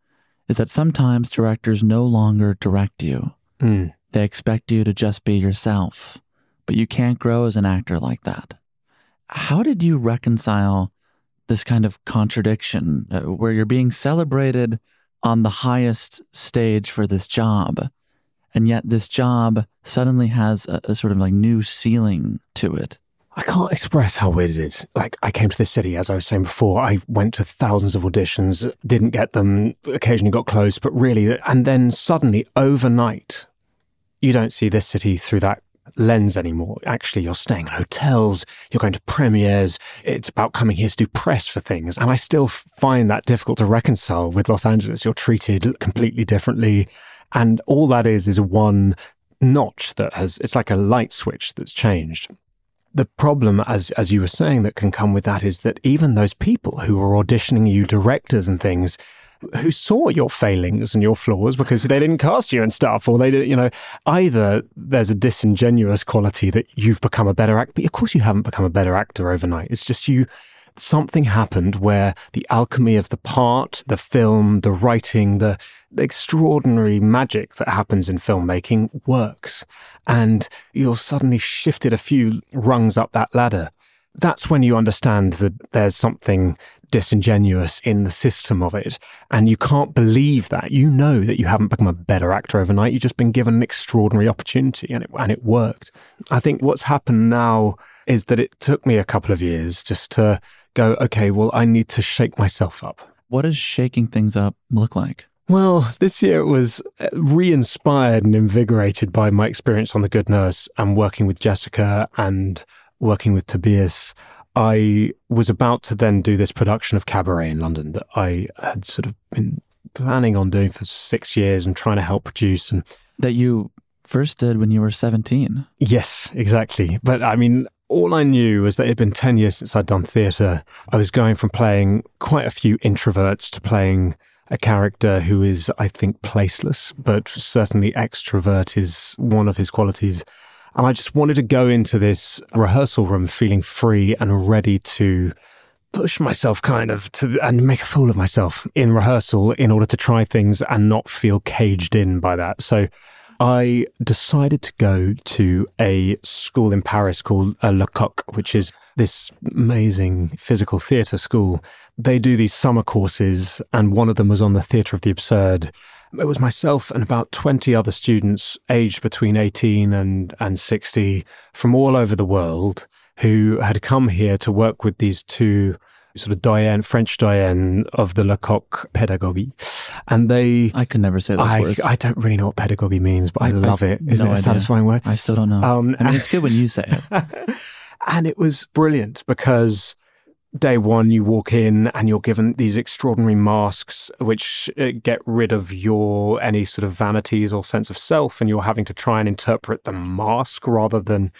is that sometimes directors no longer direct you. Mm. They expect you to just be yourself, but you can't grow as an actor like that. How did you reconcile this kind of contradiction uh, where you're being celebrated on the highest stage for this job, and yet this job suddenly has a, a sort of like new ceiling to it? I can't express how weird it is. Like, I came to this city, as I was saying before, I went to thousands of auditions, didn't get them, occasionally got close, but really, and then suddenly, overnight, you don't see this city through that lens anymore. Actually, you're staying in hotels, you're going to premieres, it's about coming here to do press for things. And I still find that difficult to reconcile with Los Angeles. You're treated completely differently. And all that is, is one notch that has, it's like a light switch that's changed the problem, as as you were saying, that can come with that is that even those people who are auditioning you, directors and things, who saw your failings and your flaws because they didn't cast you and stuff, or they didn't, you know, either there's a disingenuous quality that you've become a better actor, but of course you haven't become a better actor overnight. It's just you. Something happened where the alchemy of the part, the film, the writing, the extraordinary magic that happens in filmmaking works. And you're suddenly shifted a few rungs up that ladder. That's when you understand that there's something disingenuous in the system of it. And you can't believe that. You know that you haven't become a better actor overnight. You've just been given an extraordinary opportunity and it, and it worked. I think what's happened now is that it took me a couple of years just to go, okay, well, I need to shake myself up. What does shaking things up look like? Well, this year it was uh, re inspired and invigorated by my experience on The Good Nurse and working with Jessica and working with Tobias. I was about to then do this production of Cabaret in London that I had sort of been planning on doing for six years and trying to help produce. And that you first did when you were 17. Yes, exactly. But I mean, all I knew was that it had been 10 years since I'd done theatre. I was going from playing quite a few introverts to playing a character who is, I think, placeless, but certainly extrovert is one of his qualities. And I just wanted to go into this rehearsal room feeling free and ready to push myself kind of to and make a fool of myself in rehearsal in order to try things and not feel caged in by that. So I decided to go to a school in Paris called uh, Lecoq, which is this amazing physical theatre school. They do these summer courses, and one of them was on the theatre of the absurd. It was myself and about 20 other students aged between 18 and, and 60 from all over the world who had come here to work with these two sort of doyen, French doyen of the Lecoq pedagogy. And they. I can never say those I, words. I don't really know what pedagogy means, but I, love it. Isn't no it a idea. satisfying word? I still don't know. Um, I mean, it's good when you say it. <laughs> and it was brilliant because day one you walk in and you're given these extraordinary masks which uh, get rid of your any sort of vanities or sense of self and you're having to try and interpret the mask rather than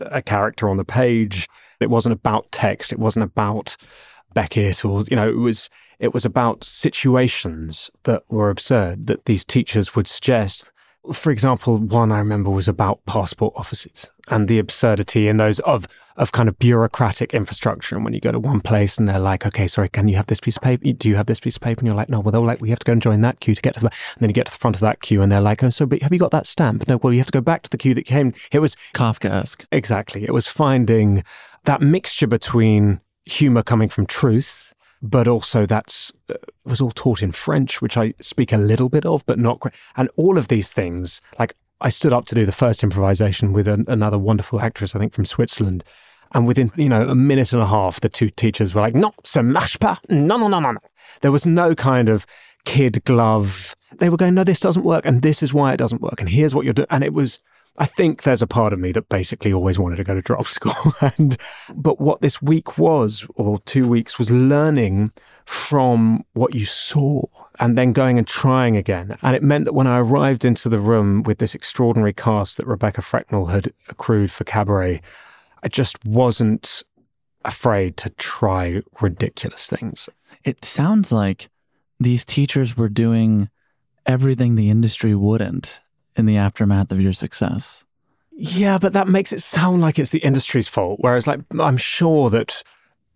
a character on the page it wasn't about text it wasn't about beckett or you know it was it was about situations that were absurd that these teachers would suggest For example, one I remember was about passport offices and the absurdity in those of of kind of bureaucratic infrastructure. And when you go to one place and they're like, okay, sorry, can you have this piece of paper? Do you have this piece of paper? And you're like, no, well, they're like, we have to go and join that queue to get to the. And then you get to the front of that queue and they're like, oh, so but have you got that stamp? No, well, you have to go back to the queue that came. It was Kafkaesque. Exactly. It was finding that mixture between humor coming from truth but also that's uh, was all taught in French, which I speak a little bit of, but not. And all of these things, like I stood up to do the first improvisation with an, another wonderful actress, I think from Switzerland, and within you know a minute and a half, the two teachers were like, "No, ça marche pas, no, no, no, no, no." There was no kind of kid glove. They were going, "No, this doesn't work, and this is why it doesn't work, and here's what you're doing," and it was. I think there's a part of me that basically always wanted to go to drop <laughs> school. and but what this week was, or two weeks, was learning from what you saw and then going and trying again. And it meant that when I arrived into the room with this extraordinary cast that Rebecca Frecknell had accrued for Cabaret, I just wasn't afraid to try ridiculous things. It sounds like these teachers were doing everything the industry wouldn't in the aftermath of your success. Yeah, but that makes it sound like it's the industry's fault. Whereas, like, I'm sure that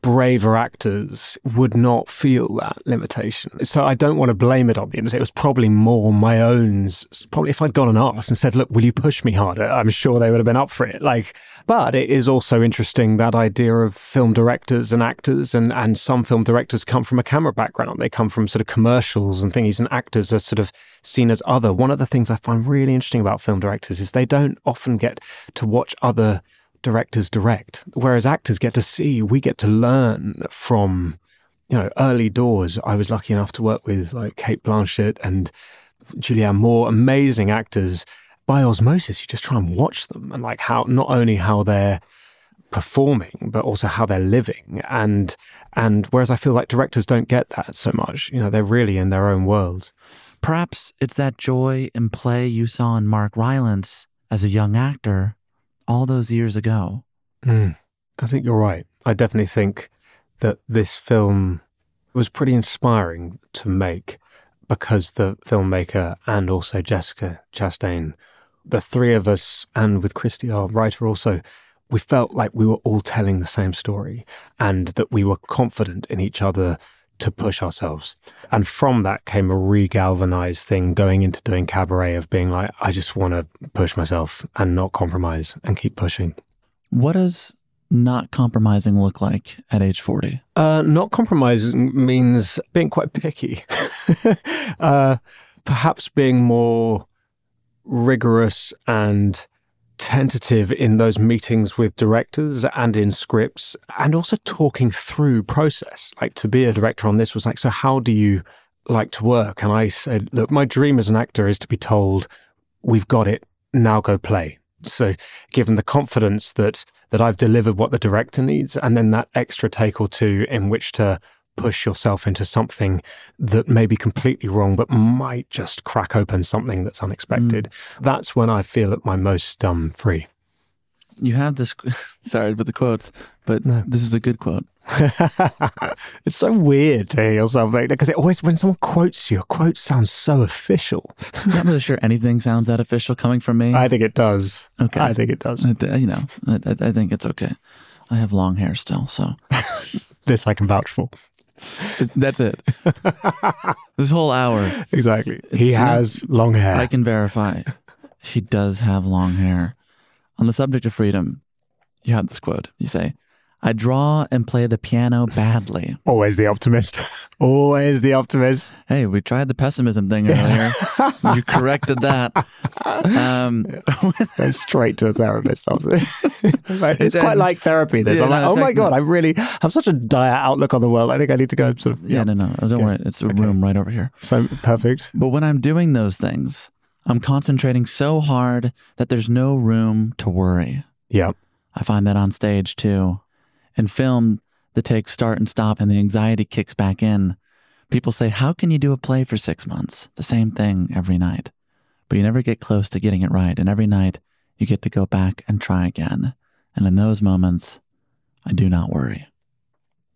braver actors would not feel that limitation. So I don't want to blame it on the industry. It was probably more my own. Probably if I'd gone and asked and said, "Look, will you push me harder?" I'm sure they would have been up for it. Like, but it is also interesting that idea of film directors and actors, and and some film directors come from a camera background. They come from sort of commercials and things, and actors are sort of seen as other. One of the things I find really interesting about film directors is they don't often get to watch other directors direct, whereas actors get to see, we get to learn from, you know, early doors. I was lucky enough to work with like Cate Blanchett and Julianne Moore, amazing actors. By osmosis, you just try and watch them and like how not only how they're performing, but also how they're living. And and whereas I feel like directors don't get that so much, you know, they're really in their own world. Perhaps it's that joy in play you saw in Mark Rylance as a young actor all those years ago. Mm, I think you're right. I definitely think that this film was pretty inspiring to make because the filmmaker and also Jessica Chastain, the three of us, and with Christy, our writer, also, we felt like we were all telling the same story and that we were confident in each other to push ourselves. And from that came a regalvanized thing going into doing cabaret of being like, I just want to push myself and not compromise and keep pushing. What does not compromising look like at age 40? Uh, not compromising means being quite picky. <laughs> uh, perhaps being more rigorous and tentative in those meetings with directors and in scripts and also talking through process. Like to be a director on this was like so how do you like to work? And i said look my dream as an actor is to be told we've got it now go play so given the confidence that that i've delivered what the director needs and then that extra take or two in which to push yourself into something that may be completely wrong, but might just crack open something that's unexpected. Mm. That's when I feel at my most um, free. You have this, <laughs> sorry but the quotes, but no. this is a good quote. <laughs> it's so weird to hear yourself like because it always when someone quotes you, a quote sounds so official. I'm not really sure anything sounds that official coming from me. I think it does. Okay, I think it does. you know, I, I think it's okay. I have long hair still, so <laughs> this I can vouch for. That's it. <laughs> this whole hour. Exactly. He has long hair. I can verify. He does have long hair. On the subject of freedom, you have this quote. You say, I draw and play the piano badly. Always the optimist. <laughs> Always the optimist. Hey, we tried the pessimism thing earlier. <laughs> you corrected that. Um, <laughs> Go straight to a therapist. it's quite like therapy. This. Yeah, I'm like, no, oh my God, I really have such a dire outlook on the world. I think I need to go sort of. Yeah, yeah no, no, don't worry. It's a okay. room right over here. So perfect. But when I'm doing those things, I'm concentrating so hard that there's no room to worry. Yeah. I find that on stage too. In film, the takes start and stop and the anxiety kicks back in. People say, How can you do a play for six months? The same thing every night. But you never get close to getting it right. And every night, you get to go back and try again. And in those moments, I do not worry.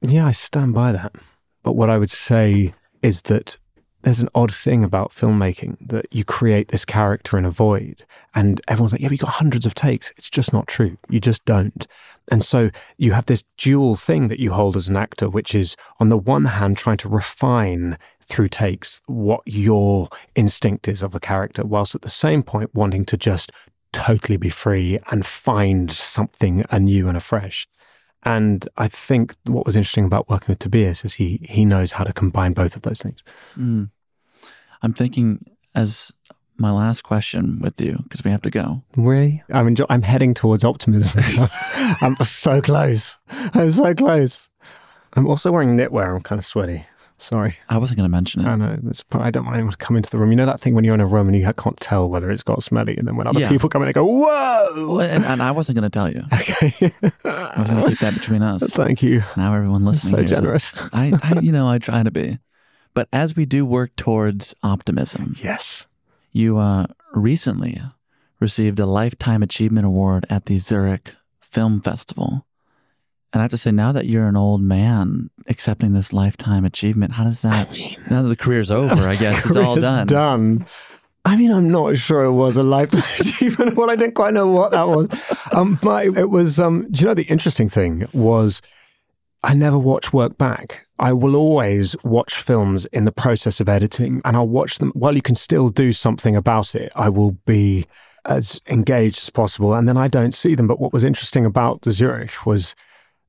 Yeah, I stand by that. But what I would say is that there's an odd thing about filmmaking that you create this character in a void and everyone's like, yeah, we got hundreds of takes. It's just not true. You just don't. And so you have this dual thing that you hold as an actor, which is on the one hand, trying to refine through takes what your instinct is of a character, whilst at the same point wanting to just totally be free and find something anew and afresh. And I think what was interesting about working with Tobias is he he knows how to combine both of those things. Mm. I'm thinking as my last question with you because we have to go. Really? I'm enjoy- I'm heading towards optimism. <laughs> I'm so close. I'm so close. I'm also wearing knitwear. I'm kind of sweaty. Sorry. I wasn't going to mention it. I know. It's, I don't want anyone to come into the room. You know that thing when you're in a room and you can't tell whether it's got smelly, and then when other Yeah. people come in, they go, "Whoa!" And, and I wasn't going to tell you. <laughs> Okay. I was going to keep that between us. Thank you. Now everyone listening So generous. I, I, you know, I try to be. But as we do work towards optimism, Yes. you uh, recently received a Lifetime Achievement Award at the Zurich Film Festival. And I have to say, now that you're an old man accepting this lifetime achievement, how does that? now that the career's over, I guess it's all <laughs> done. Done. I mean, I'm not sure it was a lifetime <laughs> achievement. Well, I didn't quite know what that was. Um, but it was. Um, do you know the interesting thing was? I never watch work back. I will always watch films in the process of editing, and I'll watch them while you can still do something about it. I will be as engaged as possible, and then I don't see them. But what was interesting about the Zurich was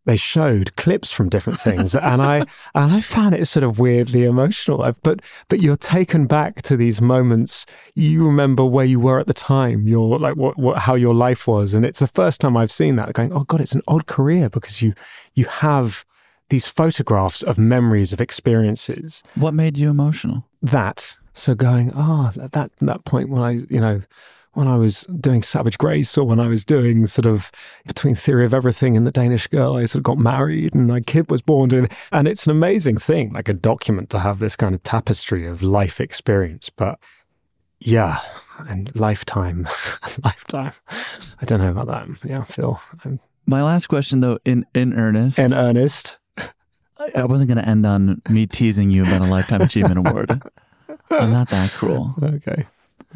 they showed clips from different things and I <laughs> and I found it sort of weirdly emotional. I've, but but you're taken back to these moments. You remember where you were at the time your like what, what how your life was and it's the first time I've seen that going oh god it's an odd career because you you have these photographs of memories of experiences. What made you emotional? that. So going oh that that, that point when I you know when I was doing Savage Grace or when I was doing sort of between Theory of Everything and The Danish Girl, I sort of got married and my kid was born. And it's an amazing thing, like a document to have this kind of tapestry of life experience. But yeah, and lifetime, <laughs> lifetime. I don't know about that. Yeah, Phil. I'm My last question, though, in in earnest, in earnest. I- I wasn't going to end on me teasing you about a lifetime achievement award. <laughs> I'm not that cruel. Okay.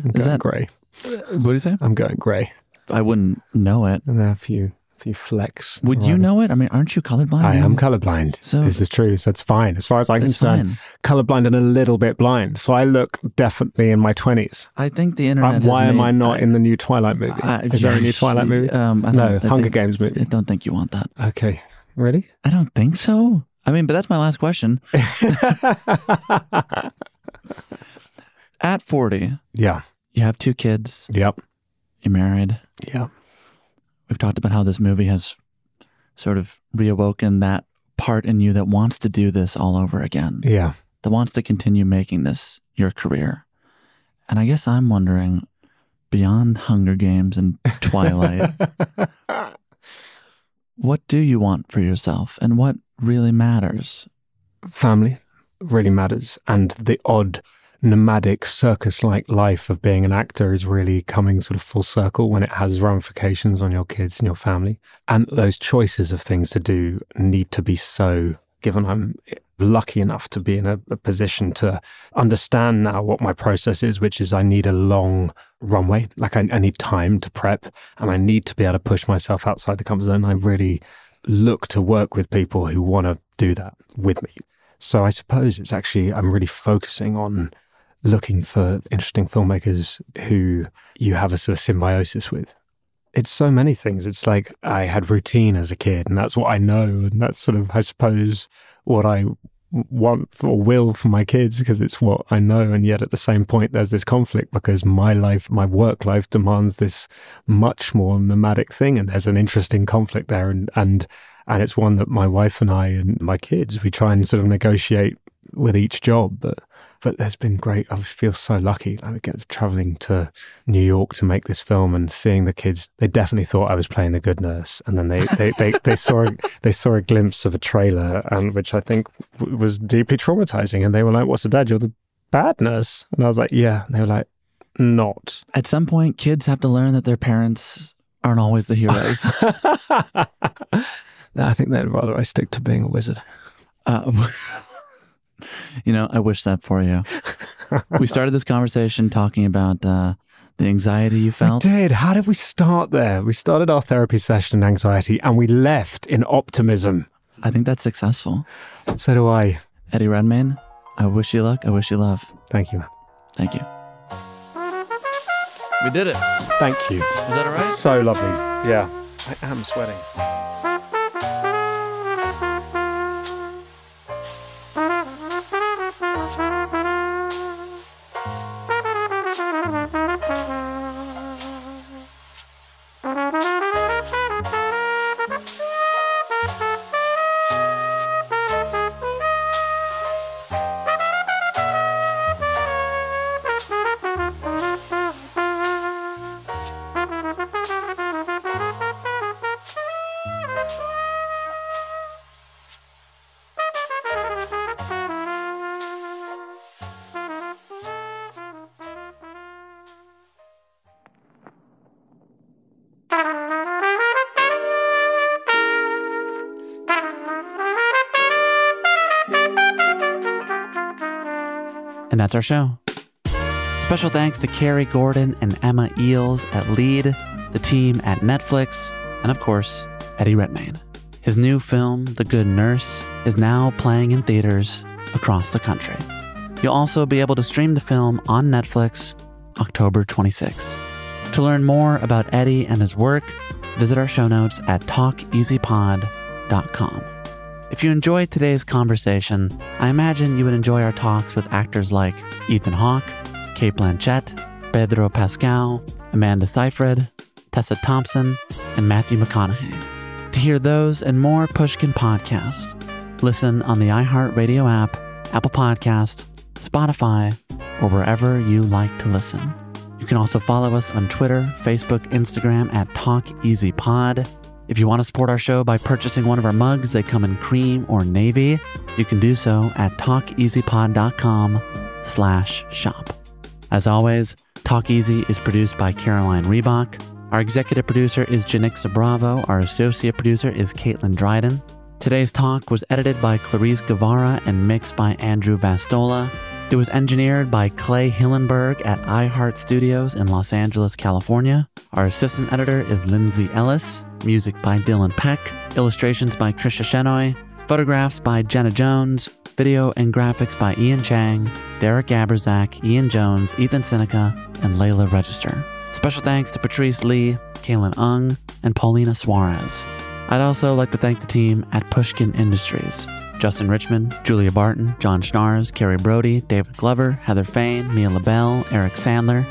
I'm Is that- grey. What do you say? I'm going grey. I wouldn't know it. And there are a few, few flecks. Would you know it? I mean, aren't you colorblind? I am You- colorblind. So- this is true. So it's fine. As far as I'm It's concerned, colorblind and a little bit blind. So I look definitely in my 20s. I think the internet. Has why am made- I not in the new Twilight movie? I- is there a new Twilight movie? Um, I don't- no, I Hunger think- Games movie. I don't think you want that. Okay. Really? I don't think so. I mean, but that's my last question. <laughs> At 40, yeah. You have two kids, Yep. you're married. Yeah. We've talked about how this movie has sort of reawoken that part in you that wants to do this all over again, Yeah. that wants to continue making this your career. And I guess I'm wondering beyond Hunger Games and Twilight, <laughs> what do you want for yourself and what really matters? Family really matters. And the odd nomadic circus like life of being an actor is really coming sort of full circle when it has ramifications on your kids and your family. And those choices of things to do need to be so given I'm lucky enough to be in a, a position to understand now what my process is, which is I need a long runway. Like I, I need time to prep and I need to be able to push myself outside the comfort zone. I really look to work with people who want to do that with me. So I suppose it's actually, I'm really focusing on looking for interesting filmmakers who you have a sort of symbiosis with. It's so many things. It's like I had routine as a kid, and that's what I know. And that's sort of, I suppose, what I want or will for my kids because it's what I know. And yet at the same point, there's this conflict because my life, my work life demands this much more nomadic thing. And there's an interesting conflict there. And, and, and it's one that my wife and I and my kids, we try and sort of negotiate with each job. But, but there's been great. I feel so lucky. I get traveling to New York to make this film and seeing the kids. They definitely thought I was playing the good nurse, and then they they, they, they <laughs> saw a, they saw a glimpse of a trailer, and which I think w- was deeply traumatizing. And they were like, "What's the dad? You're the bad nurse." And I was like, "Yeah." And they were like, "Not." At some point, kids have to learn that their parents aren't always the heroes. <laughs> I think they'd rather I stick to being a wizard. uh, <laughs> you know, I wish that for you. <laughs> we started this conversation talking about uh, the anxiety you felt. We did. How did we start there? We started our therapy session in anxiety and we left in optimism. I think that's successful. So do I. Eddie Redmayne, I wish you luck. I wish you love. Thank you. Thank you. We did it. Thank you. Is that all right? So lovely. Yeah. I am sweating. That's our show. Special thanks to Carrie Gordon and Emma Eels at Lead, the team at Netflix, and of course, Eddie Redmayne. His new film, The Good Nurse, is now playing in theaters across the country. You'll also be able to stream the film on Netflix October 26. To learn more about Eddie and his work, visit our show notes at talkeasypod.com. If you enjoyed today's conversation, I imagine you would enjoy our talks with actors like Ethan Hawke, Cate Blanchett, Pedro Pascal, Amanda Seyfried, Tessa Thompson, and Matthew McConaughey. To hear those and more Pushkin podcasts, listen on the iHeartRadio app, Apple Podcast, Spotify, or wherever you like to listen. You can also follow us on Twitter, Facebook, Instagram at TalkEasyPod. If you want to support our show by purchasing one of our mugs, they come in cream or navy. You can do so at talkeasypod.com slash shop. As always, Talk Easy is produced by Caroline Reebok. Our executive producer is Janicza Bravo. Our associate producer is Caitlin Dryden. Today's talk was edited by Clarice Guevara and mixed by Andrew Vastola. It was engineered by Clay Hillenberg at iHeart Studios in Los Angeles, California. Our assistant editor is Lindsay Ellis. Music by Dylan Peck. Illustrations by Krisha Shenoy. Photographs by Jenna Jones. Video and graphics by Ian Chang, Derek Aberzak, Ian Jones, Ethan Seneca, and Layla Register. Special thanks to Patrice Lee, Kaylin Ung, and Paulina Suarez. I'd also like to thank the team at Pushkin Industries. Justin Richmond, Julia Barton, John Schnaars, Kerri Brody, David Glover, Heather Fain, Mia Lobel, Eric Sandler,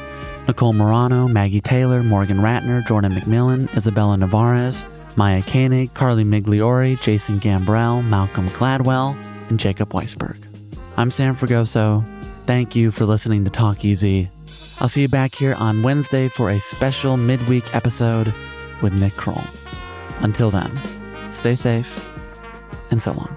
Nicole Morano, Maggie Taylor, Morgan Ratner, Jordan McMillan, Isabella Navarez, Maya Koenig, Carly Migliori, Jason Gambrell, Malcolm Gladwell, and Jacob Weisberg. I'm Sam Fragoso. Thank you for listening to Talk Easy. I'll see you back here on Wednesday for a special midweek episode with Nick Kroll. Until then, stay safe and so long.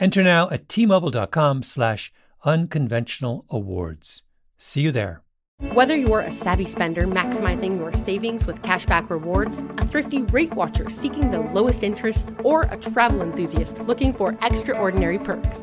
Enter now at tmobile.com slash unconventional awards. See you there. Whether you're a savvy spender maximizing your savings with cashback rewards, a thrifty rate watcher seeking the lowest interest, or a travel enthusiast looking for extraordinary perks,